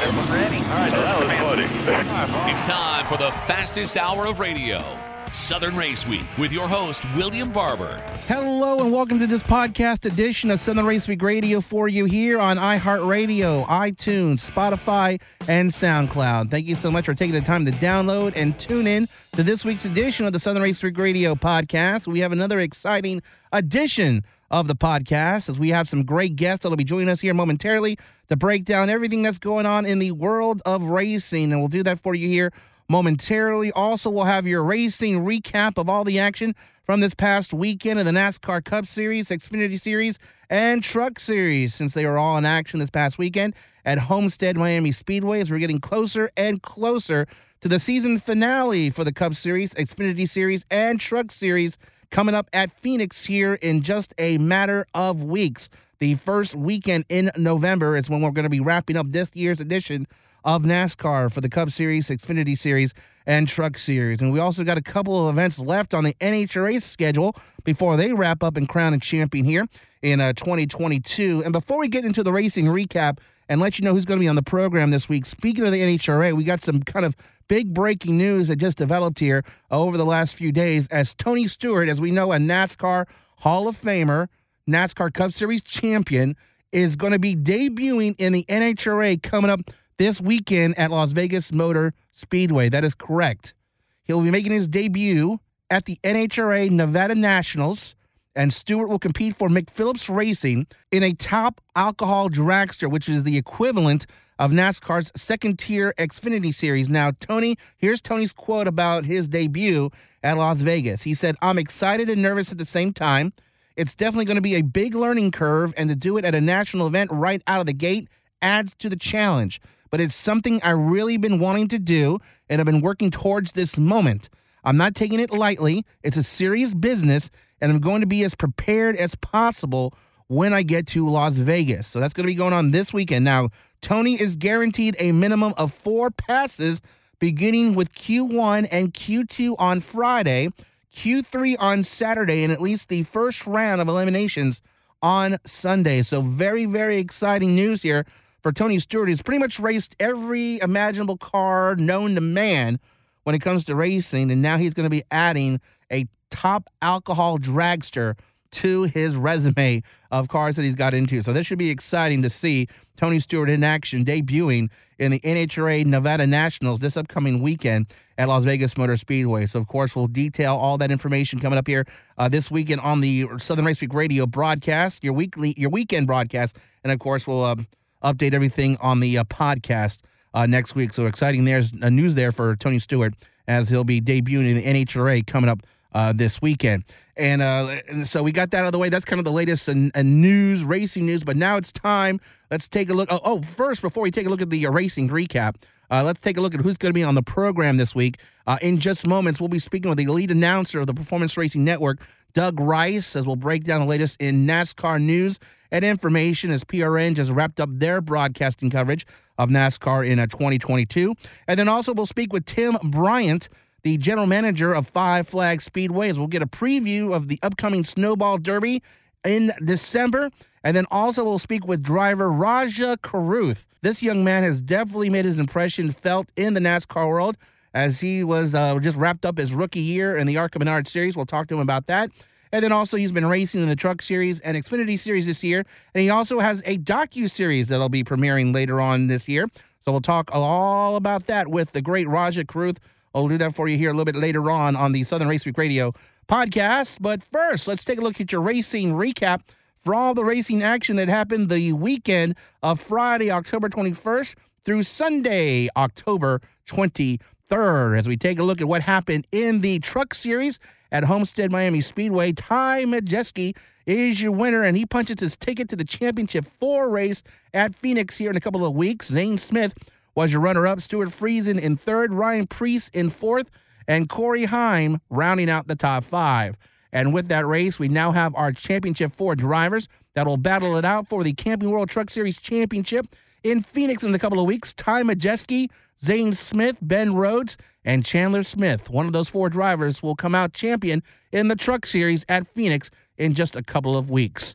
All right, that was funny. It's time for the fastest hour of radio. Southern Race Week with your host, William Barber. Hello, and welcome to this podcast edition of Southern Race Week Radio for you here on iHeartRadio, iTunes, Spotify, and SoundCloud. Thank you so much for taking the time to download and tune in to this week's edition of the Southern Race Week Radio podcast. We have another exciting edition of the podcast as we have some great guests that'll be joining us here momentarily to break down everything that's going on in the world of racing. And we'll do that for you here momentarily. Also, we'll have your racing recap of all the action from this past weekend of the NASCAR Cup Series, Xfinity Series, and Truck Series, since they were all in action this past weekend at Homestead Miami Speedway as we're getting closer and closer to the season finale for the Cup Series, Xfinity Series, and Truck Series coming up at Phoenix here in just a matter of weeks. The first weekend in November is when we're going to be wrapping up this year's edition of NASCAR for the Cup Series, Xfinity Series, and Truck Series. And we also got a couple of events left on the NHRA schedule before they wrap up and crown a champion here in uh, 2022. And before we get into the racing recap and let you know who's going to be on the program this week, speaking of the NHRA, we got some kind of big breaking news that just developed here over the last few days as Tony Stewart, as we know, a NASCAR Hall of Famer, NASCAR Cup Series champion, is going to be debuting in the NHRA coming up this weekend at Las Vegas Motor Speedway. That is correct. He'll be making his debut at the NHRA Nevada Nationals, and Stewart will compete for McPhillips Racing in a top alcohol dragster, which is the equivalent of NASCAR's second tier Xfinity Series. Now, Tony, here's Tony's quote about his debut at Las Vegas. He said, I'm excited and nervous at the same time. It's definitely going to be a big learning curve, and to do it at a national event right out of the gate adds to the challenge but it's something I really been wanting to do and I've been working towards this moment. I'm not taking it lightly. It's a serious business and I'm going to be as prepared as possible when I get to Las Vegas. So that's going to be going on this weekend. Now, Tony is guaranteed a minimum of four passes beginning with Q1 and Q2 on Friday, Q3 on Saturday, and at least the first round of eliminations on Sunday. So, very, very exciting news here for Tony Stewart. He's pretty much raced every imaginable car known to man when it comes to racing, and now he's going to be adding a top alcohol dragster to his resume of cars that he's got into. So this should be exciting to see Tony Stewart in action debuting in the NHRA Nevada Nationals this upcoming weekend at Las Vegas Motor Speedway. So of course we'll detail all that information coming up here uh, this weekend on the Southern Race Week Radio broadcast, your weekly, your weekend broadcast, and of course we'll. Uh, update everything on the uh, podcast uh, next week. So exciting there's uh, news there for Tony Stewart as he'll be debuting in the NHRA coming up uh, this weekend. And, uh, and, so we got that out of the way. That's kind of the latest in news, racing news. But now it's time. Let's take a look. Oh, oh first, before we take a look at the uh, racing recap, uh, let's take a look at who's going to be on the program this week. Uh, in just moments, we'll be speaking with the lead announcer of the Performance Racing Network, Doug Rice, as we'll break down the latest in NASCAR news and information as PRN just wrapped up their broadcasting coverage of NASCAR in uh, 2022. And then also we'll speak with Tim Bryant, the general manager of Five Flag Speedway, as we'll get a preview of the upcoming Snowball Derby in December. And then also we'll speak with driver Rajah Caruth. This young man has definitely made his impression felt in the NASCAR world as he was uh, just wrapped up his rookie year in the ARCA Menard Series. We'll talk to him about that. And then also he's been racing in the Truck Series and Xfinity Series this year. And he also has a docu series that'll be premiering later on this year. So we'll talk all about that with the great Rajah Caruth. I'll do that for you here a little bit later on on the Southern Race Week Radio podcast. But first, let's take a look at your racing recap for all the racing action that happened the weekend of Friday, October 21st through Sunday, October 23rd, as we take a look at what happened in the Truck Series at Homestead Miami Speedway. Ty Majeski is your winner, and he punches his ticket to the Championship 4 race at Phoenix here in a couple of weeks. Zane Smith was your runner up, Stewart Friesen in third, Ryan Preece in fourth, and Corey Heim rounding out the top five. And with that race, we now have our Championship 4 drivers that will battle it out for the Camping World Truck Series Championship in Phoenix in a couple of weeks. Ty Majeski, Zane Smith, Ben Rhodes, and Chandler Smith. One of those four drivers will come out champion in the Truck Series at Phoenix in just a couple of weeks.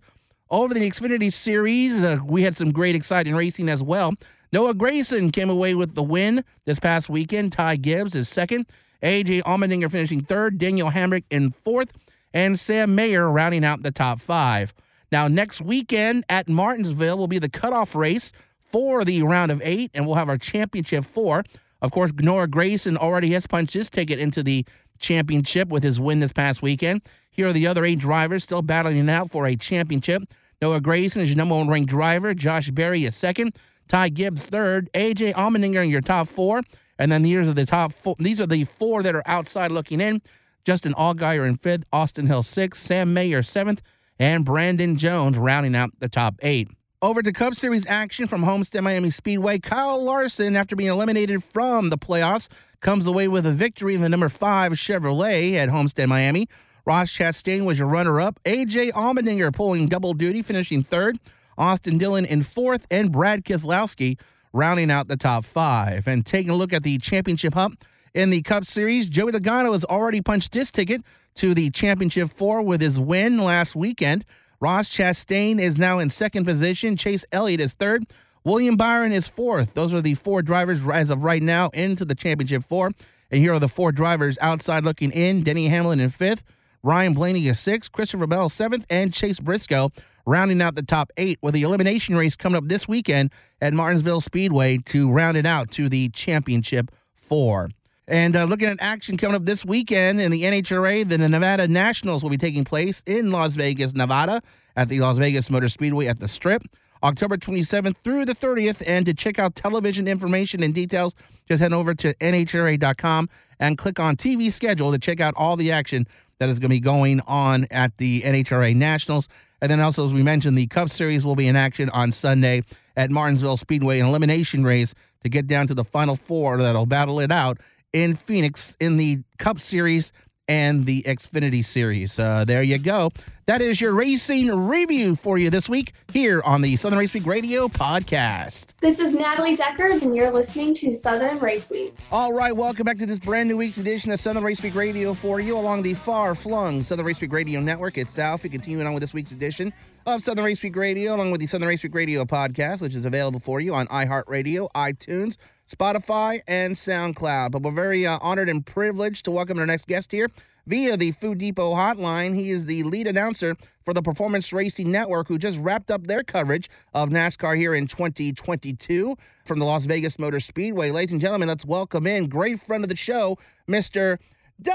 Over the Xfinity Series, uh, we had some great, exciting racing as well. Noah Gragson came away with the win this past weekend. Ty Gibbs is second. AJ Allmendinger finishing third. Daniel Hemric in fourth. And Sam Mayer rounding out the top five. Now, next weekend at Martinsville will be the cutoff race for the round of eight, and we'll have our championship four. Of course, Noah Gragson already has punched his ticket into the championship with his win this past weekend. Here are the other eight drivers still battling it out for a championship. Noah Gragson is your number one ranked driver. Josh Berry is second. Ty Gibbs third. AJ Allmendinger in your top four. And then these are the top four. These are the four that are outside looking in. Justin Allgaier in fifth. Austin Hill sixth. Sam Mayer seventh. And Brandon Jones rounding out the top eight. Over to Cup Series action from Homestead Miami Speedway. Kyle Larson, after being eliminated from the playoffs, comes away with a victory in the number five Chevrolet at Homestead Miami. Ross Chastain was your runner up. AJ Allmendinger pulling double duty, finishing third. Austin Dillon in fourth, and Brad Keselowski rounding out the top five. And taking a look at the championship hump in the Cup Series, Joey Logano has already punched his ticket to the championship four with his win last weekend. Ross Chastain is now in second position. Chase Elliott is third. William Byron is fourth. Those are the four drivers as of right now into the championship four. And here are the four drivers outside looking in. Denny Hamlin in fifth. Ryan Blaney is sixth. Christopher Bell seventh. And Chase Briscoe rounding out the top eight with the elimination race coming up this weekend at Martinsville Speedway to round it out to the championship four. And uh, looking at action coming up this weekend in the NHRA, the Nevada Nationals will be taking place in Las Vegas, Nevada, at the Las Vegas Motor Speedway at the Strip, October 27th through the 30th. And to check out television information and details, just head over to NHRA.com and click on TV schedule to check out all the action that is going to be going on at the NHRA Nationals. And then also, as we mentioned, the Cup Series will be in action on Sunday at Martinsville Speedway, an elimination race to get down to the final four. That'll battle it out in Phoenix in the Cup Series and the Xfinity Series. Uh, there you go. That is your racing review for you this week here on the Southern Race Week Radio podcast. This is Natalie Decker, and you're listening to Southern Race Week. All right, welcome back to this brand new week's edition of Southern Race Week Radio for you along the far flung Southern Race Week Radio Network itself. We continue on with this week's edition of Southern Race Week Radio, along with the Southern Race Week Radio podcast, which is available for you on iHeartRadio, iTunes, Spotify, and SoundCloud. But we're very uh, honored and privileged to welcome our next guest here via the Food Depot hotline. He is the lead announcer for the Performance Racing Network, who just wrapped up their coverage of NASCAR here in 2022 from the Las Vegas Motor Speedway. Ladies and gentlemen, let's welcome in great friend of the show, Mr. Doug.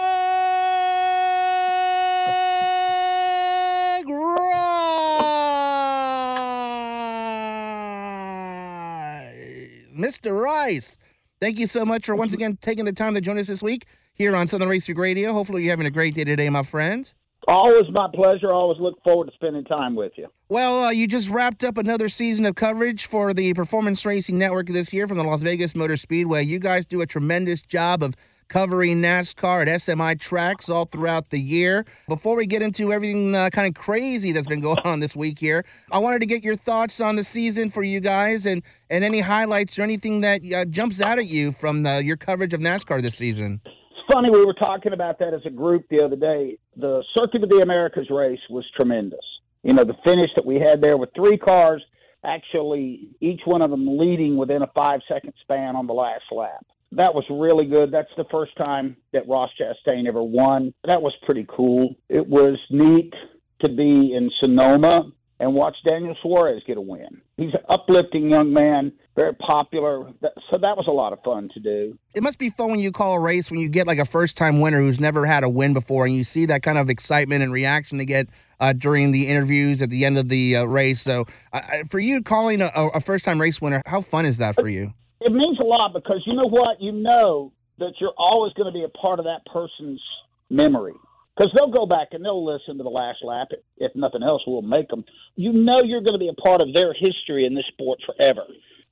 Mr. Rice, thank you so much for once again taking the time to join us this week here on Southern Race Week Radio. Hopefully, you're having a great day today, my friends. Always my pleasure. Always look forward to spending time with you. Well, uh, you just wrapped up another season of coverage for the Performance Racing Network this year from the Las Vegas Motor Speedway. You guys do a tremendous job of covering NASCAR at SMI tracks all throughout the year. Before we get into everything uh, kind of crazy that's been going on this week here, I wanted to get your thoughts on the season for you guys and, and any highlights or anything that uh, jumps out at you from the, your coverage of NASCAR this season. It's funny, we were talking about that as a group the other day. The Circuit of the Americas race was tremendous. You know, the finish that we had there with three cars, actually, each one of them leading within a five second span on the last lap that was really good. That's the first time that Ross Chastain ever won. That was pretty cool. It was neat to be in Sonoma and watch Daniel Suarez get a win. He's an uplifting young man, very popular. So that was a lot of fun to do. It must be fun when you call a race when you get like a first time winner who's never had a win before and you see that kind of excitement and reaction they get uh, during the interviews at the end of the uh, race. So uh, for you calling a, a first time race winner, how fun is that for you? It means a lot because you know what? You know that you're always going to be a part of that person's memory because they'll go back and they'll listen to the last lap. If nothing else, we'll make them. You know you're going to be a part of their history in this sport forever.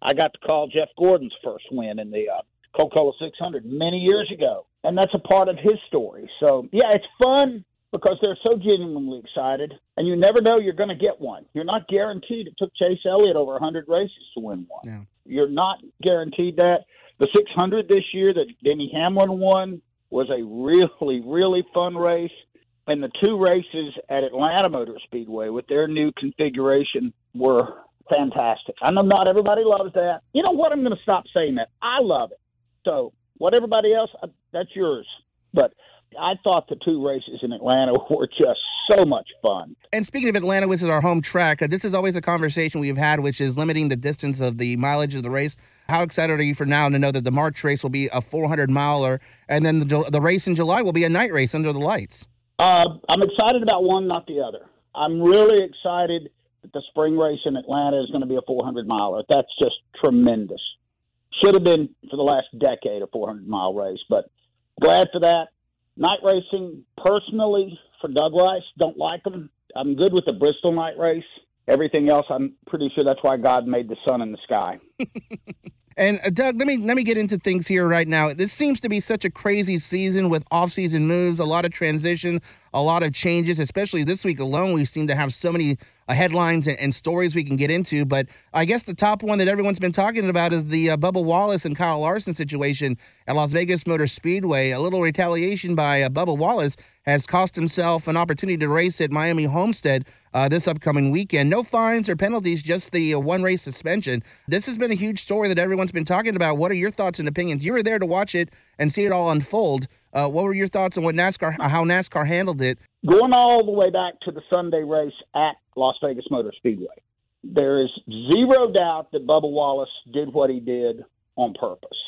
I got to call Jeff Gordon's first win in the uh, Coca-Cola 600 many years ago, and that's a part of his story. So yeah, it's fun because they're so genuinely excited, and you never know you're going to get one. You're not guaranteed. It took Chase Elliott over 100 races to win one. Yeah. You're not guaranteed that. The 600 this year that Denny Hamlin won was a really, really fun race. And the two races at Atlanta Motor Speedway with their new configuration were fantastic. I know not everybody loves that. You know what? I'm going to stop saying that. I love it. So what everybody else, uh, that's yours. But I thought the two races in Atlanta were just so much fun. And speaking of Atlanta, which is our home track, uh, this is always a conversation we've had, which is limiting the distance of the mileage of the race. How excited are you for now to know that the March race will be a 400 miler, and then the, the race in July will be a night race under the lights? Uh, I'm excited about one, not the other. I'm really excited that the spring race in Atlanta is going to be a 400 miler. That's just tremendous. Should have been for the last decade a 400 mile race, but glad for that. Night racing, personally, for Doug Rice, don't like them. I'm good with the Bristol night race. Everything else, I'm pretty sure that's why God made the sun and the sky. And uh, Doug, let me let me get into things here right now. This seems to be such a crazy season with off-season moves, a lot of transition, a lot of changes. Especially this week alone, we seem to have so many uh, headlines and, and, stories we can get into. But I guess the top one that everyone's been talking about is the uh, Bubba Wallace and Kyle Larson situation at Las Vegas Motor Speedway. A little retaliation by uh, Bubba Wallace has cost himself an opportunity to race at Miami Homestead uh, this upcoming weekend. No fines or penalties, just the uh, one race suspension. This has been a huge story that everyone's been talking about. What are your thoughts and opinions? You were there to watch it and see it all unfold. Uh, what were your thoughts on what NASCAR, how NASCAR handled it? Going all the way back to the Sunday race at Las Vegas Motor Speedway, there is zero doubt that Bubba Wallace did what he did on purpose.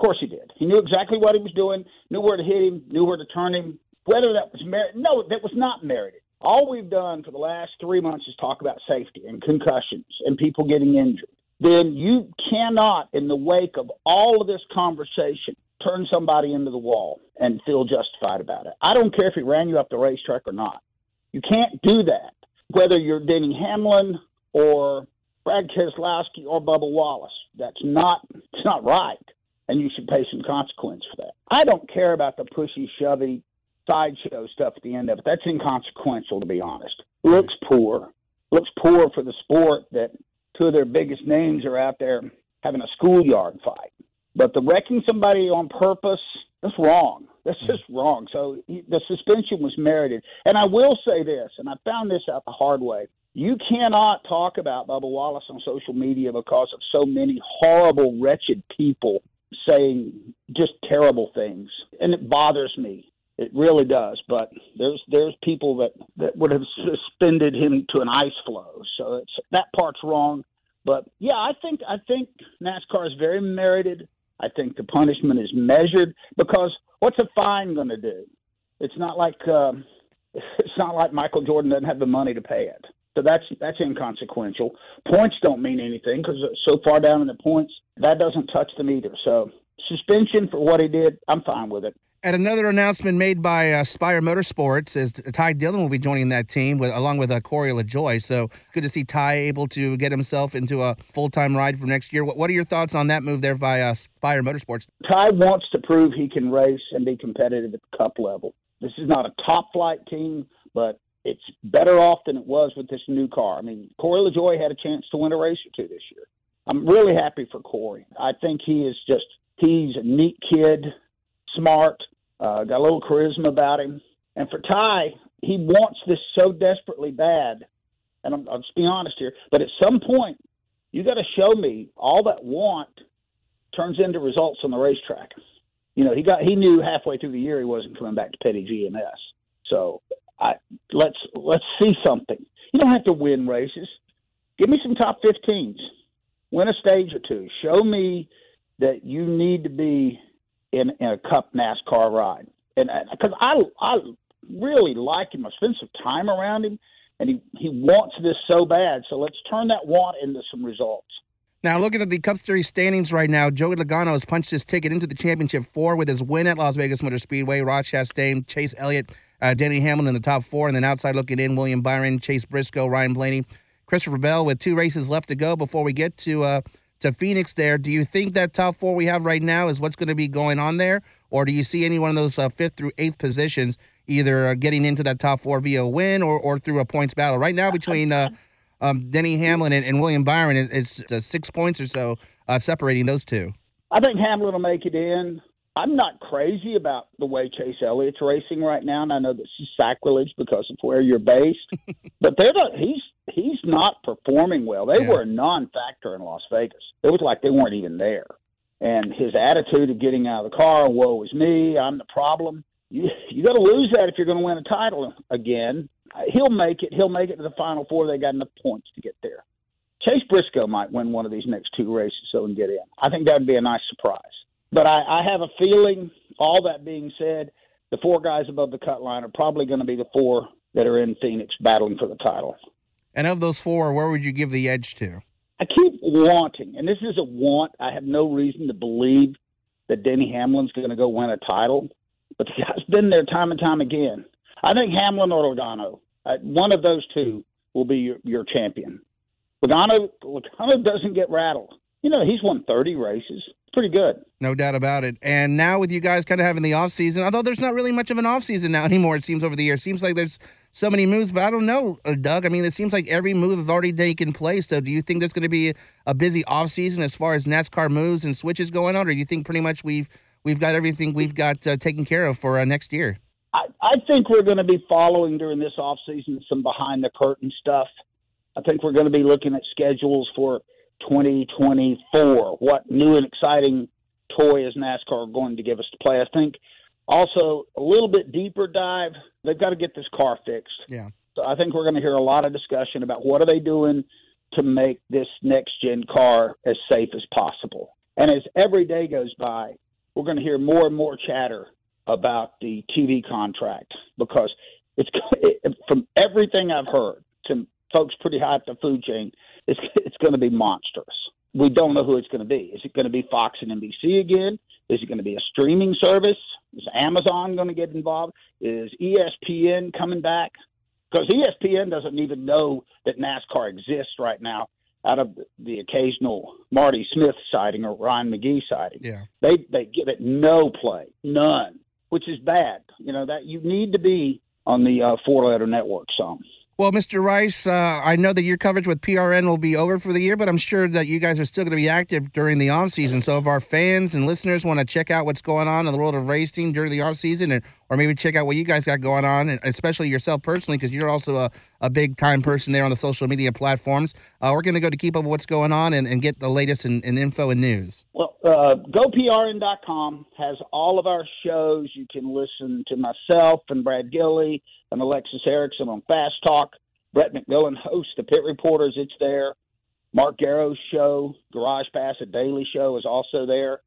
Of course he did. He knew exactly what he was doing, knew where to hit him, knew where to turn him. Whether that was merited, no, that was not merited. All we've done for the last three months is talk about safety and concussions and people getting injured. Then you cannot, in the wake of all of this conversation, turn somebody into the wall and feel justified about it. I don't care if he ran you up the racetrack or not. You can't do that, whether you're Denny Hamlin or Brad Keselowski or Bubba Wallace. That's not it's not right, and you should pay some consequence for that. I don't care about the pushy, shovey sideshow stuff at the end of it. That's inconsequential, to be honest. Looks poor. Looks poor for the sport that two of their biggest names are out there having a schoolyard fight. But the wrecking somebody on purpose, that's wrong. That's just wrong. So the suspension was merited. And I will say this, and I found this out the hard way. You cannot talk about Bubba Wallace on social media because of so many horrible, wretched people saying just terrible things. And it bothers me. It really does. But there's there's people that, that would have suspended him to an ice floe. So it's that part's wrong. But yeah, I think I think NASCAR is very merited. I think the punishment is measured because what's a fine going to do? It's not like um, it's not like Michael Jordan doesn't have the money to pay it. So that's that's inconsequential. Points don't mean anything because so far down in the points that doesn't touch them either. So suspension for what he did, I'm fine with it. And another announcement made by uh, Spire Motorsports is Ty Dillon will be joining that team with, along with uh, Corey LaJoie. So good to see Ty able to get himself into a full time ride for next year. What, what, are your thoughts on that move there by uh, Spire Motorsports? Ty wants to prove he can race and be competitive at the cup level. This is not a top flight team, but it's better off than it was with this new car. I mean, Corey LaJoie had a chance to win a race or two this year. I'm really happy for Corey. I think he is just, he's a neat kid smart, uh, got a little charisma about him. And for Ty, he wants this so desperately bad. And I'm, I'll just be honest here, but at some point, you got to show me all that want turns into results on the racetrack. You know, he got he knew halfway through the year he wasn't coming back to Petty GMS. So I let's let's see something. You don't have to win races. Give me some top 15s. Win a stage or two. Show me that you need to be in, in a Cup NASCAR ride, and because I I really like him, I spend some time around him, and he he wants this so bad. So let's turn that want into some results. Now, looking at the Cup Series standings right now, Joey Logano has punched his ticket into the championship four with his win at Las Vegas Motor Speedway. Ross Chastain, Chase Elliott, uh, Hamlin in the top four, and then outside looking in, William Byron, Chase Briscoe, Ryan Blaney, Christopher Bell with two races left to go before we get to uh, to Phoenix there. Do you think that top four we have right now is what's going to be going on there? Or do you see any one of those uh, fifth through eighth positions either uh, getting into that top four via a win or, or through a points battle? Right now, between uh, um, Denny Hamlin and, and, William Byron, it's, uh, six points or so uh, separating those two. I think Hamlin will make it in. I'm not crazy about the way Chase Elliott's racing right now, and I know this is sacrilege because of where you're based. but they're the, he's he's not performing well. They Yeah. were a non-factor in Las Vegas. It was like they weren't even there. And his attitude of getting out of the car, "Woe is me, I'm the problem." You you got to lose that if you're going to win a title again. He'll make it. He'll make it to the final four. They got enough points to get there. Chase Briscoe might win one of these next two races so and get in. I think that would be a nice surprise. But I, I have a feeling. All that being said, the four guys above the cut line are probably going to be the four that are in Phoenix battling for the title. And of those four, where would you give the edge to? I keep wanting, and this is a want. I have no reason to believe that Denny Hamlin's going to go win a title, but the guy's been there time and time again. I think Hamlin or Logano, uh, one of those two, will be your, your champion. Logano, Logano doesn't get rattled. You know, he's won 30 races. Pretty good. No doubt about it. And now with you guys kind of having the off season, although there's not really much of an off season now anymore, it seems over the years. Seems like there's so many moves, but I don't know, uh, Doug. I mean, it seems like every move has already taken place. So do you think there's going to be a busy off season as far as NASCAR moves and switches going on, or do you think pretty much we've we've got everything we've got uh, taken care of for uh, next year? I, I think we're going to be following during this off season some behind the curtain stuff. I think we're going to be looking at schedules for 2024. What new and exciting toy is NASCAR going to give us to play? I think also a little bit deeper dive. They've got to get this car fixed. Yeah. So I think we're going to hear a lot of discussion about what are they doing to make this next gen car as safe as possible. And as every day goes by, we're going to hear more and more chatter about the TV contract because it's it, from everything I've heard to folks pretty high up the food chain, it's it's going to be monstrous. We don't know who it's going to be. Is it going to be Fox and NBC again? Is it going to be a streaming service? Is Amazon going to get involved? Is ESPN coming back? Because ESPN doesn't even know that NASCAR exists right now. Out of the occasional Marty Smith sighting or Ryan McGee sighting, Yeah. they they give it no play, none, which is bad. You know that you need to be on the uh, four letter network some. Well, Mr. Rice, uh, I know that your coverage with PRN will be over for the year, but I'm sure that you guys are still going to be active during the off season. So, if our fans and listeners want to check out what's going on in the world of racing during the off season, and or maybe check out what you guys got going on, and especially yourself personally, because you're also a, a big time person there on the social media platforms, uh, we're going to go to keep up with what's going on and, and get the latest in, in info and news. Well, uh, GoPRN.com has all of our shows. You can listen to myself and Brad Gilly and Alexis Erickson on Fast Talk. Brett McMillan hosts the Pit Reporters. It's there. Mark Garrow's show, Garage Pass, a daily show, is also there.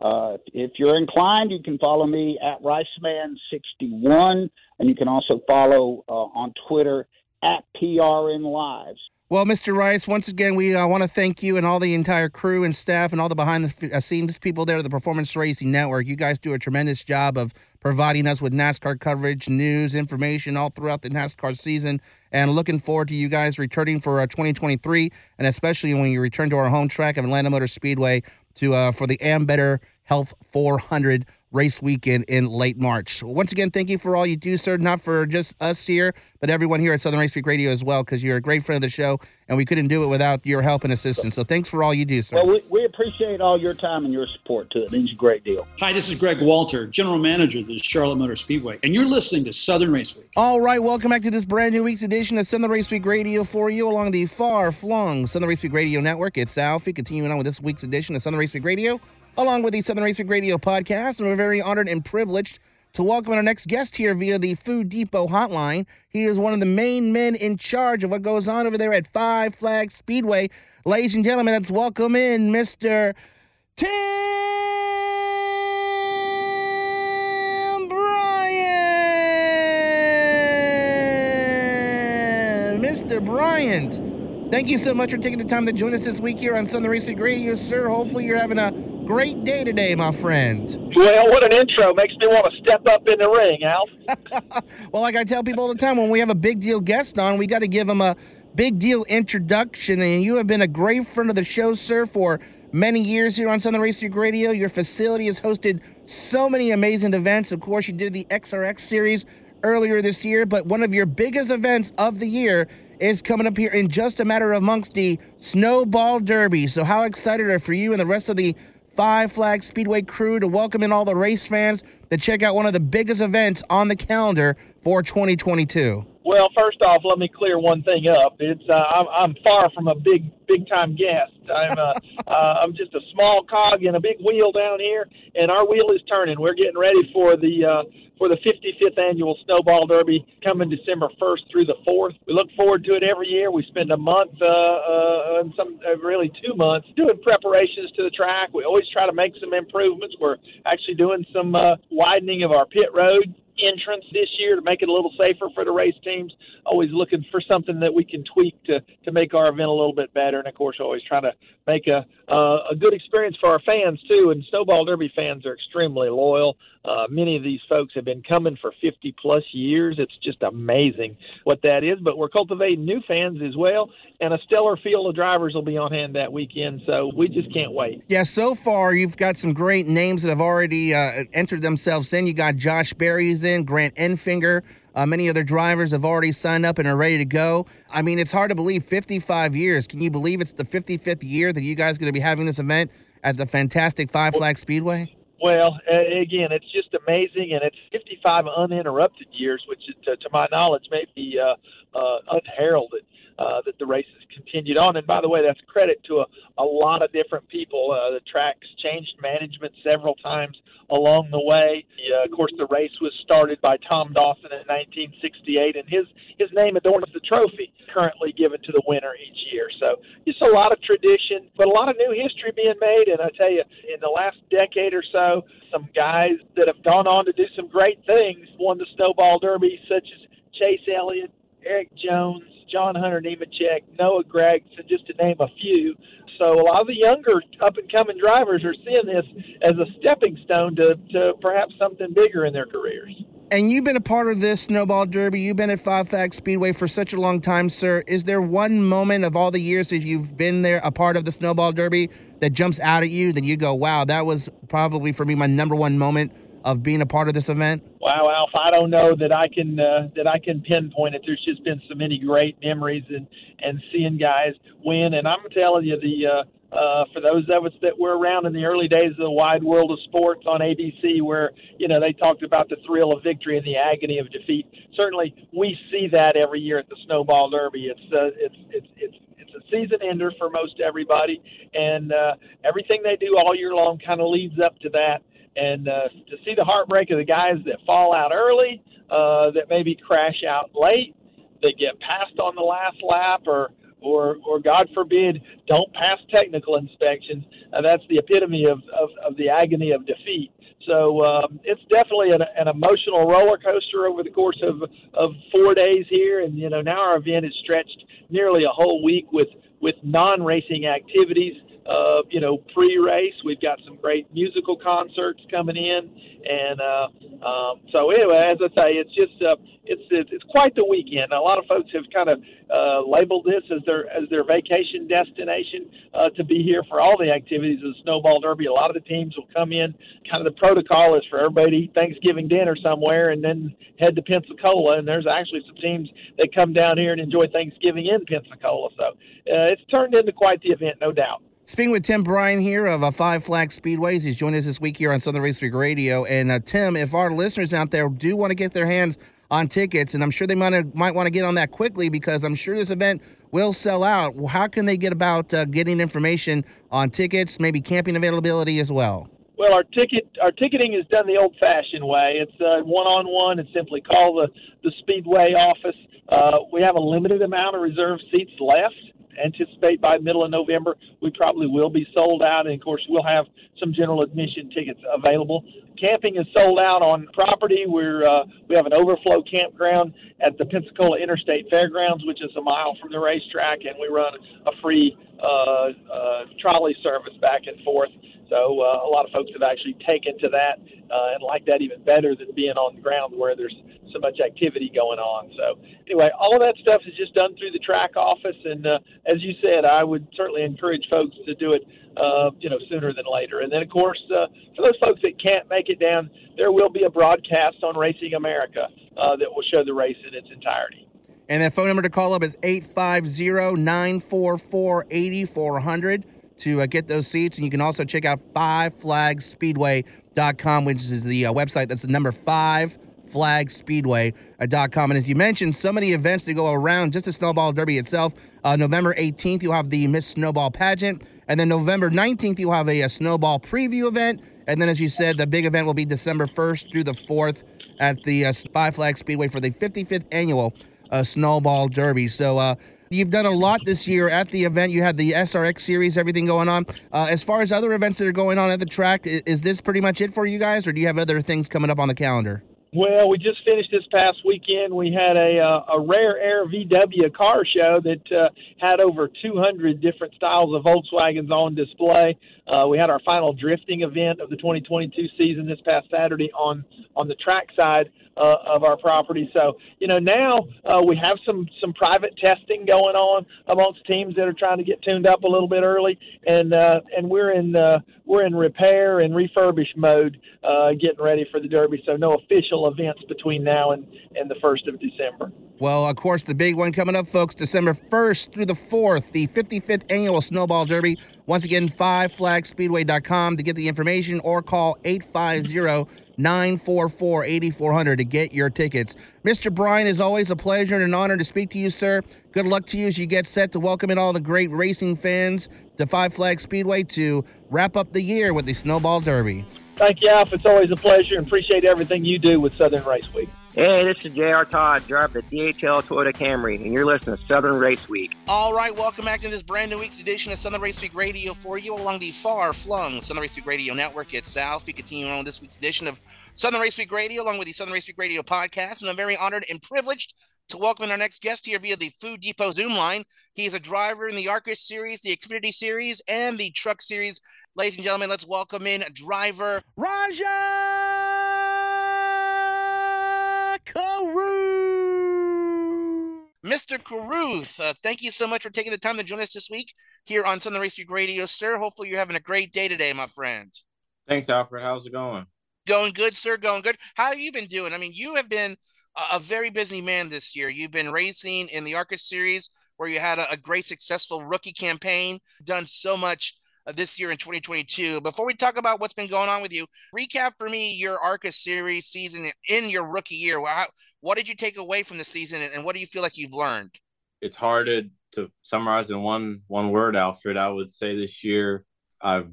Uh, if you're inclined, you can follow me at Riceman61, and you can also follow uh, on Twitter at PRN Lives. Well, Mr. Rice, once again, we uh, want to thank you and all the entire crew and staff and all the behind the uh, scenes people there at the Performance Racing Network. You guys do a tremendous job of providing us with NASCAR coverage, news, information all throughout the NASCAR season. And looking forward to you guys returning for uh, 2023, and especially when you return to our home track of Atlanta Motor Speedway to uh, for the Ambetter Health 400 race weekend in late March. Once again, thank you for all you do, sir. Not for just us here, but everyone here at Southern Race Week Radio as well, because you're a great friend of the show, and we couldn't do it without your help and assistance. So thanks for all you do, sir. Well, we, we appreciate all your time and your support, too. It means a great deal. Hi, this is Greg Walter, General Manager of the Charlotte Motor Speedway, and you're listening to Southern Race Week. All right, welcome back to this brand new week's edition of Southern Race Week Radio for you along the far flung Southern Race Week Radio Network. It's Alfie continuing on with this week's edition of Southern Race Week Radio, along with the Southern Racing Radio podcast. And we're very honored and privileged to welcome our next guest here via the Food Depot hotline. He is one of the main men in charge of what goes on over there at Five Flags Speedway. Ladies and gentlemen, let's welcome in Mr. Tim Bryant. Mr. Bryant, thank you so much for taking the time to join us this week here on Southern Racing Radio, sir. Hopefully, you're having a great day today, my friend. Well, what an intro. Makes me want to step up in the ring, Alf. Well, like I tell people all the time, when we have a big deal guest on, we got to give them a big deal introduction. And you have been a great friend of the show, sir, for many years here on Southern Racing Radio. Your facility has hosted so many amazing events. Of course, you did the SRX series earlier this year, but one of your biggest events of the year is coming up here in just a matter of months, the Snowball Derby. So, how excited are for you and the rest of the Five Flag Speedway crew to welcome in all the race fans to check out one of the biggest events on the calendar for 2022? Well, first off, let me clear one thing up. It's uh, I'm, I'm far from a big big time guest. I'm uh, uh, I'm just a small cog in a big wheel down here, and our wheel is turning. We're getting ready for the uh, for the 55th annual Snowball Derby coming December 1st through the 4th. We look forward to it every year. We spend a month, uh, uh, and some uh, really two months, doing preparations to the track. We always try to make some improvements. We're actually doing some uh, widening of our pit road entrance this year to make it a little safer for the race teams. Always looking for something that we can tweak to to make our event a little bit better, and of course, always trying to make a uh, a good experience for our fans too. And Snowball Derby fans are extremely loyal. Uh, many of these folks have been coming for 50 plus years. It's just amazing what that is. But we're cultivating new fans as well, and a stellar field of drivers will be on hand that weekend. So we just can't wait. Yeah, so far you've got some great names that have already uh, entered themselves in. You got Josh Berry's in, Grant Enfinger. Uh, many other drivers have already signed up and are ready to go. I mean, it's hard to believe 55 years. Can you believe it's the 55th year that you guys are going to be having this event at the fantastic Five Flag Speedway? Well, again, it's just amazing, and it's 55 uninterrupted years, which, to, to my knowledge, may be uh, uh, unheralded uh, that the races continued on. And by the way, that's credit to a, a lot of different people. Uh, the tracks changed management several times along the way. Uh, of course, the race was started by Tom Dawson in 1968, and his his name adorns the trophy currently given to the winner each year. So just a lot of tradition, but a lot of new history being made. And I tell you, in the last decade or so, some guys that have gone on to do some great things won the Snowball Derby, such as Chase Elliott, Erik Jones, John Hunter Nemechek, Noah Gragson, just to name a few. So a lot of the younger up and coming drivers are seeing this as a stepping stone to, to perhaps something bigger in their careers. And you've been a part of this Snowball Derby. You've been at Five Flag Speedway for such a long time, sir. Is there one moment of all the years that you've been there, a part of the Snowball Derby, that jumps out at you that you go, wow, that was probably for me my number one moment of being a part of this event? Wow, Alf, I don't know that I can uh, that I can pinpoint it. There's just been so many great memories and and seeing guys win. And I'm telling you, the uh, uh, for those of us that were around in the early days of the wide world of sports on ABC, where you know they talked about the thrill of victory and the agony of defeat. Certainly, we see that every year at the Snowball Derby. It's uh, it's it's it's it's a season ender for most everybody, and uh, everything they do all year long kind of leads up to that. And uh, to see the heartbreak of the guys that fall out early, uh, that maybe crash out late, that get passed on the last lap, or or or God forbid, don't pass technical inspections. Uh, that's the epitome of, of, of the agony of defeat. So um, it's definitely an, an emotional roller coaster over the course of of four days here, and you know now our event is stretched nearly a whole week with with non-racing activities. Uh, you know, pre-race, we've got some great musical concerts coming in, and uh, um, so anyway, as I say, it's just uh, it's, it's it's quite the weekend. A lot of folks have kind of uh, labeled this as their as their vacation destination uh, to be here for all the activities of the Snowball Derby. A lot of the teams will come in. Kind of the protocol is for everybody to eat Thanksgiving dinner somewhere and then head to Pensacola. And there's actually some teams that come down here and enjoy Thanksgiving in Pensacola. So uh, it's turned into quite the event, no doubt. Speaking with Tim Bryant here of uh, Five Flag Speedways, he's joined us this week here on Southern Race Week Radio. And uh, Tim, if our listeners out there do want to get their hands on tickets, and I'm sure they might might want to get on that quickly because I'm sure this event will sell out. How can they get about uh, getting information on tickets, maybe camping availability as well? Well, our ticket our ticketing is done the old-fashioned way. It's one on one, It's simply call the the Speedway office. Uh, we have a limited amount of reserved seats left anticipate by middle of November we probably will be sold out, and of course we'll have some general admission tickets available. Camping is sold out on property. We're uh, we have an overflow campground at the Pensacola Interstate Fairgrounds, which is a mile from the racetrack, and we run a free uh, uh, trolley service back and forth. So uh, a lot of folks have actually taken to that uh, and like that even better than being on the ground where there's so much activity going on. So anyway, all of that stuff is just done through the track office, and uh, as you said, I would certainly encourage folks to do it, uh, you know, sooner than later. And then of course, uh, for those folks that can't make it down, there will be a broadcast on Racing America uh, that will show the race in its entirety. And that phone number to call up is 850 944 8400 to uh, get those seats. And you can also check out fiveflagspeedway.com, which is the uh, website that's the number five flagspeedway.com. And as you mentioned, so many events to go around just the Snowball Derby itself. Uh, November 18th, you'll have the Miss Snowball pageant. And then November 19th, you'll have a, a snowball preview event. And then, as you said, the big event will be December 1st through the 4th at the uh, Five Flag Speedway for the 55th annual uh, Snowball Derby. So, uh, You've done a lot this year at the event. You had the SRX series, everything going on. Uh, as far as other events that are going on at the track, is this pretty much it for you guys, or do you have other things coming up on the calendar? Well, we just finished this past weekend. We had a uh, a rare air VW car show that uh, had over 200 different styles of Volkswagens on display. Uh, we had our final drifting event of the 2022 season this past Saturday on on the track side uh, of our property. So you know now uh, we have some some private testing going on amongst teams that are trying to get tuned up a little bit early, and uh, and we're in uh, we're in repair and refurbish mode, uh, getting ready for the Derby. So no official events between now and and the first of December. Well, of course, the big one coming up, folks, December 1st through the 4th, the 55th annual Snowball Derby. Once again, fiveflagspeedway.com to get the information or call 850 944 8400 to get your tickets. Mr. Bryan, is always a pleasure and an honor to speak to you, sir. Good luck to you as you get set to welcome in all the great racing fans to Five Flag Speedway to wrap up the year with the Snowball Derby. Thank you, Alf. It's always a pleasure and appreciate everything you do with Southern Race Week. Hey, this is JR Todd, driver of the DHL Toyota Camry, and you're listening to Southern Race Week. All right, welcome back to this brand new week's edition of Southern Race Week Radio for you along the far flung Southern Race Week Radio Network. It's Alf. We continue on this week's edition of Southern Race Week Radio along with the Southern Race Week Radio podcast. And I'm very honored and privileged to welcome our next guest here via the Food Depot Zoom line. He is a driver in the Arca Series, the Xfinity Series, and the Truck Series. Ladies and gentlemen, let's welcome in driver Rajah Caruth. Mr. Caruth, uh, thank you so much for taking the time to join us this week here on Southern Race Week Radio, sir. Hopefully, you're having a great day today, my friend. Thanks, Alfred. How's it going? Going good, sir. Going good. How have you been doing? I mean, you have been a, very busy man this year. You've been racing in the ARCA series where you had a, a great, successful rookie campaign, done so much this year in 2022. Before we talk about what's been going on with you, recap for me your ARCA series season in your rookie year. How, what did you take away from the season and what do you feel like you've learned? It's hard to, to summarize in one one word, Alfred. I would say this year I've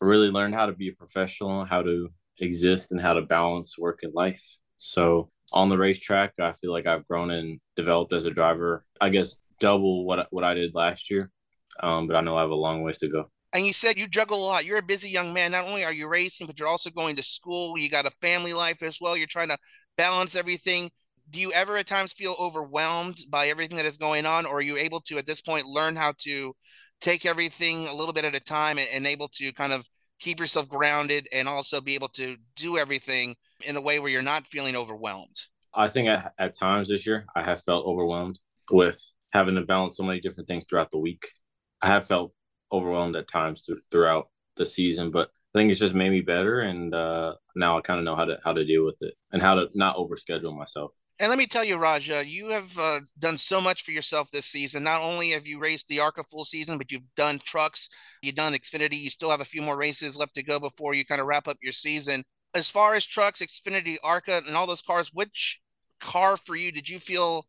really learned how to be a professional, how to exist and how to balance work and life. So on the racetrack, I feel like I've grown and developed as a driver. I guess double what what I did last year, um, but I know I have a long ways to go. And you said you juggle a lot. You're a busy young man. Not only are you racing, but you're also going to school. You got a family life as well. You're trying to balance everything. Do you ever at times feel overwhelmed by everything that is going on, or are you able to at this point learn how to take everything a little bit at a time and, and able to kind of keep yourself grounded and also be able to do everything in a way where you're not feeling overwhelmed? I think at, at times this year, I have felt overwhelmed with having to balance so many different things throughout the week. I have felt overwhelmed at times th- throughout the season, but I think it's just made me better, and uh, now I kind of know how to how to deal with it and how to not overschedule myself. And let me tell you, Rajah, you have uh, done so much for yourself this season. Not only have you raced the ARCA full season, but you've done trucks, you've done Xfinity. You still have a few more races left to go before you kind of wrap up your season. As far as trucks, Xfinity, ARCA, and all those cars, which car for you did you feel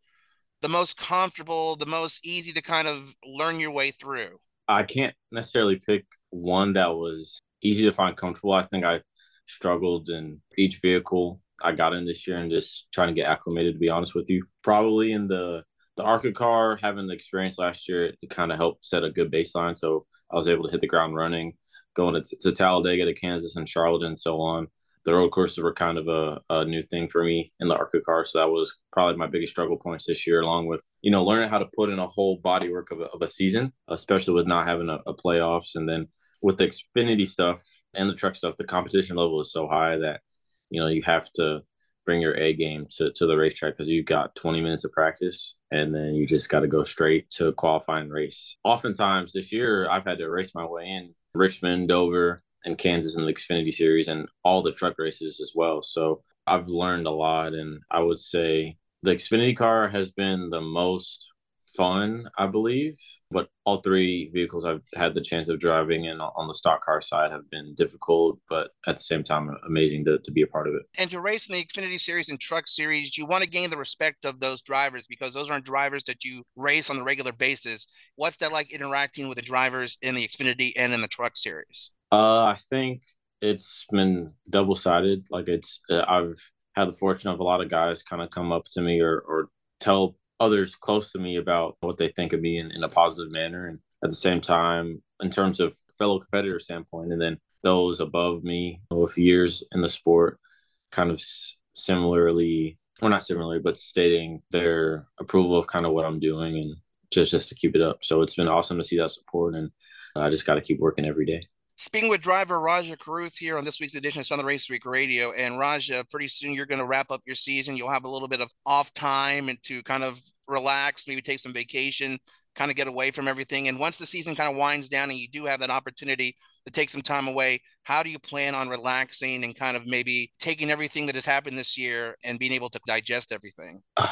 the most comfortable, the most easy to kind of learn your way through? I can't necessarily pick one that was easy to find comfortable. I think I struggled in each vehicle I got in this year and just trying to get acclimated. To be honest with you, probably in the the ARCA car, having the experience last year, it kind of helped set a good baseline. So I was able to hit the ground running, going to, to Talladega, to Kansas, and Charlotte, and so on. The road courses were kind of a, a new thing for me in the ARCA car, so that was probably my biggest struggle points this year, along with you know learning how to put in a whole body work of a, of a season, especially with not having a, a playoffs, and then with the Xfinity stuff and the truck stuff, the competition level is so high that you know you have to bring your A game to, to the racetrack because you've got 20 minutes of practice and then you just got to go straight to qualifying race. Oftentimes this year, I've had to race my way in Richmond, Dover, and Kansas in the Xfinity Series and all the truck races as well. So I've learned a lot. And I would say the Xfinity car has been the most fun, I believe. But all three vehicles I've had the chance of driving and on the stock car side have been difficult, but at the same time, amazing to, to be a part of it. And to race in the Xfinity Series and Truck Series, you want to gain the respect of those drivers because those aren't drivers that you race on a regular basis. What's that like interacting with the drivers in the Xfinity and in the Truck Series? Uh, I think it's been double sided. Like it's, uh, I've had the fortune of a lot of guys kind of come up to me or, or tell others close to me about what they think of me in, in a positive manner. And at the same time, in terms of fellow competitor standpoint, and then those above me with years in the sport, kind of similarly, well, not similarly, but stating their approval of kind of what I'm doing and just just to keep it up. So it's been awesome to see that support, and I just got to keep working every day. Speaking with driver Rajah Caruth here on this week's edition of Southern Race Week Radio, and Rajah, pretty soon you're going to wrap up your season. You'll have a little bit of off time and to kind of relax, maybe take some vacation, kind of get away from everything. And once the season kind of winds down and you do have that opportunity to take some time away, how do you plan on relaxing and kind of maybe taking everything that has happened this year and being able to digest everything?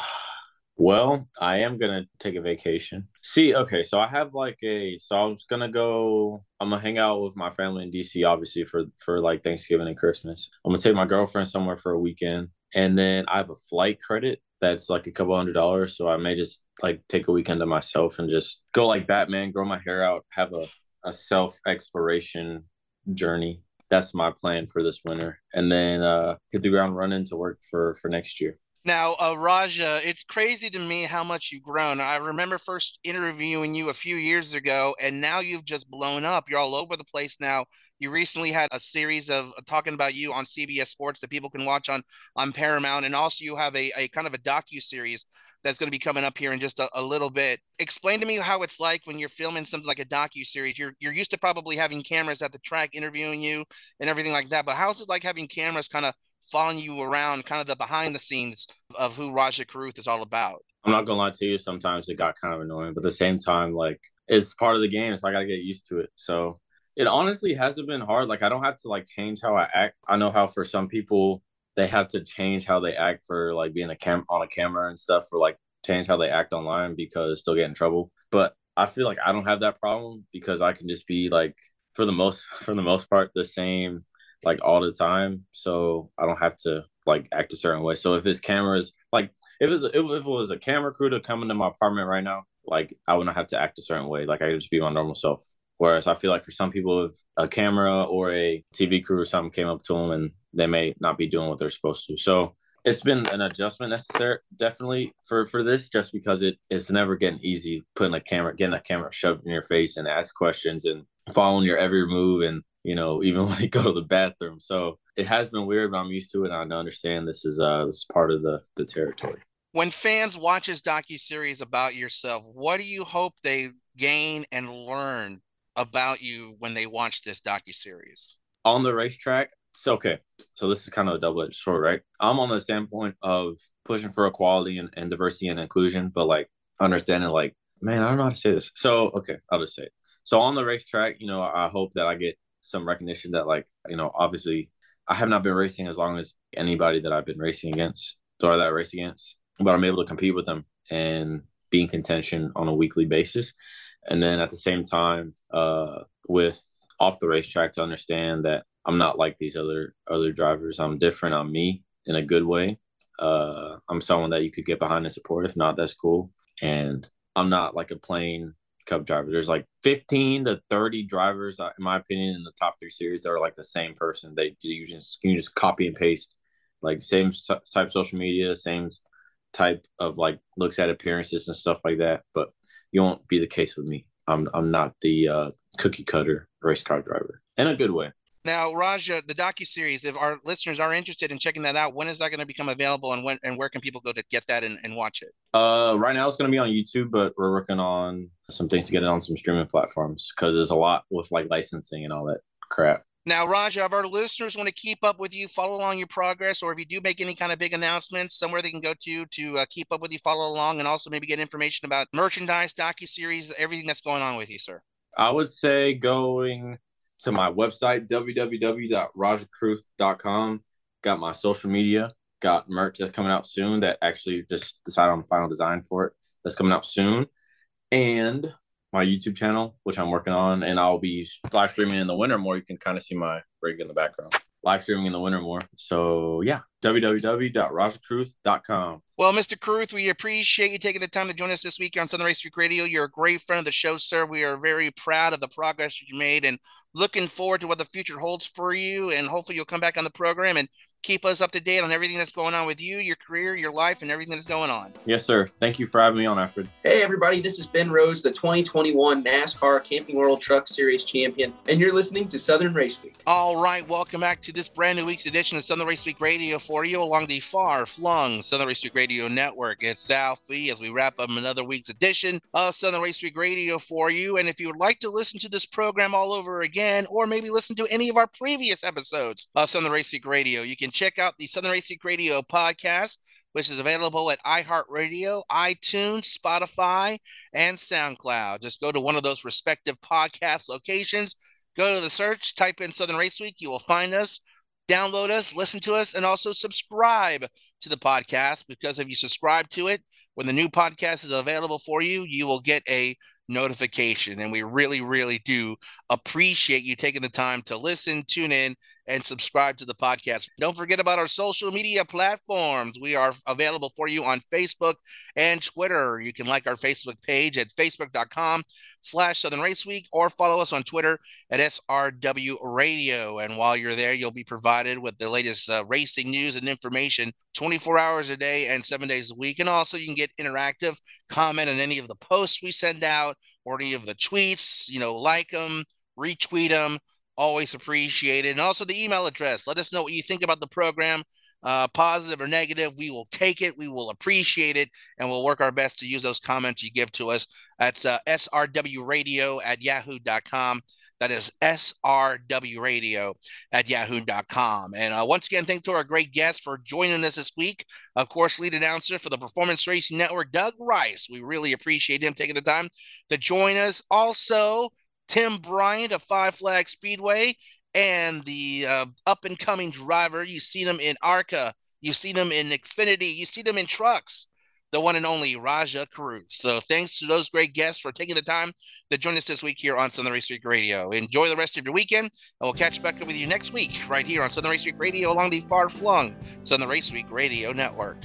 Well, I am gonna take a vacation. See, okay, so I have like a so I was gonna go I'm gonna hang out with my family in DC obviously for for like Thanksgiving and Christmas. I'm gonna take my girlfriend somewhere for a weekend and then I have a flight credit that's like a couple hundred dollars. So I may just like take a weekend to myself and just go like Batman, grow my hair out, have a, a self exploration journey. That's my plan for this winter. And then uh hit the ground running to work for for next year. Now, uh, Rajah, it's crazy to me how much you've grown. I remember first interviewing you a few years ago, and now you've just blown up. You're all over the place now. You recently had a series of uh, talking about you on CBS Sports that people can watch on on Paramount, and also you have a, a kind of a docu series that's going to be coming up here in just a, a, little bit. Explain to me how it's like when you're filming something like a docu series. You're you're used to probably having cameras at the track interviewing you and everything like that, but how's it like having cameras kind of following you around, kind of the behind the scenes of who Rajah Caruth is all about. I'm not gonna lie to you. Sometimes it got kind of annoying, but at the same time, like it's part of the game, so I gotta get used to it. So it honestly hasn't been hard. Like I don't have to like change how I act. I know how for some people they have to change how they act for like being a cam on a camera and stuff, or like change how they act online because they'll get in trouble. But I feel like I don't have that problem because I can just be like for the most for the most part the same like all the time, so I don't have to like act a certain way. So if his cameras like if it's if, if it was a camera crew to come into my apartment right now, like I wouldn't have to act a certain way. Like I could just be my normal self. Whereas I feel like for some people, if a camera or a TV crew or something came up to them and they may not be doing what they're supposed to. So it's been an adjustment necessary, definitely for for this, just because it it's never getting easy putting a camera, getting a camera shoved in your face and ask questions and following your every move and you know, even when I go to the bathroom. So it has been weird, but I'm used to it. And I understand this is uh this is part of the the territory. When fans watch this docu series about yourself, what do you hope they gain and learn about you when they watch this docu series? On the racetrack, so okay. So this is kind of a double edged sword, right? I'm on the standpoint of pushing for equality and, and diversity and inclusion, but like understanding like, man, I don't know how to say this. So okay, I'll just say it. So on the racetrack, you know, I hope that I get some recognition that like you know obviously I have not been racing as long as anybody that I've been racing against or that I race against, but I'm able to compete with them and be in contention on a weekly basis. And then at the same time, uh, with off the racetrack to understand that I'm not like these other other drivers. I'm different. I'm me in a good way. Uh, I'm someone that you could get behind and support. If not, that's cool. And I'm not like a plain Cup driver. There's like 15 to 30 drivers, uh, in my opinion, in the top three series that are like the same person. They you just you just copy and paste, like same type social media, same type of like looks at appearances and stuff like that. But you won't be the case with me. I'm I'm not the uh, cookie cutter race car driver in a good way. Now, Rajah, the docu series. If our listeners are interested in checking that out, when is that going to become available, and when and where can people go to get that and, and watch it? Uh, right now it's going to be on YouTube, but we're working on some things to get it on some streaming platforms because there's a lot with like licensing and all that crap. Now, Rajah, if our listeners want to keep up with you, follow along your progress, or if you do make any kind of big announcements, somewhere they can go to to uh, keep up with you, follow along, and also maybe get information about merchandise, docu series, everything that's going on with you, sir. I would say going to my website, www.rajahcaruth.com. Got my social media, got merch that's coming out soon that actually just decided on the final design for it. That's coming out soon. and my YouTube channel, which I'm working on, and I'll be live streaming in the winter more. You can kind of see my rig in the background. Live streaming in the winter more. So yeah, www.rajahcaruth.com. Well, Mr. Caruth, we appreciate you taking the time to join us this week on Southern Race Week Radio. You're a great friend of the show, sir. We are very proud of the progress you made and looking forward to what the future holds for you. And hopefully, you'll come back on the program and keep us up to date on everything that's going on with you, your career, your life, and everything that's going on. Yes, sir. Thank you for having me on, Alfred. Hey, everybody. This is Ben Rhodes, the 2021 NASCAR Camping World Truck Series champion, and you're listening to Southern Race Week. All right. Welcome back to this brand new week's edition of Southern Race Week Radio for you along the far flung Southern Race Week Radio Network. It's Alfie as we wrap up another week's edition of Southern Race Week Radio for you. And if you would like to listen to this program all over again, or maybe listen to any of our previous episodes of Southern Race Week Radio, you can check out the Southern Race Week Radio podcast which is available at iHeartRadio, iTunes, Spotify, and SoundCloud. Just go to one of those respective podcast locations, go to the search, type in Southern Race Week, you will find us. Download us, listen to us, and also subscribe to the podcast because if you subscribe to it, when the new podcast is available for you, you will get a notification. And we really, really do appreciate you taking the time to listen, tune in, and subscribe to the podcast. Don't forget about our social media platforms. We are available for you on Facebook and Twitter. You can like our Facebook page at facebook.com slash Southern Race Week or follow us on Twitter at SRW Radio. And while you're there, you'll be provided with the latest uh, racing news and information 24 hours a day and seven days a week. And also you can get interactive comment on any of the posts we send out or any of the tweets, you know, like them, retweet them always appreciated. And also the email address. Let us know what you think about the program, uh, positive or negative. We will take it, we will appreciate it, and we'll work our best to use those comments you give to us. That's uh, srwradio at yahoo.com. That is srwradio at yahoo.com. And uh, once again, thanks to our great guest for joining us this week. Of course, lead announcer for the Performance Racing Network, Doug Rice. We really appreciate him taking the time to join us. Also, Tim Bryant of Five Flag Speedway and the uh, up and coming driver. You've seen him in ARCA, you've seen him in Xfinity, you see them in trucks. The one and only Rajah Caruth. So thanks to those great guests for taking the time to join us this week here on Southern Race Week Radio. Enjoy the rest of your weekend, and we'll catch back up with you next week right here on Southern Race Week Radio along the far flung Southern Race Week Radio Network.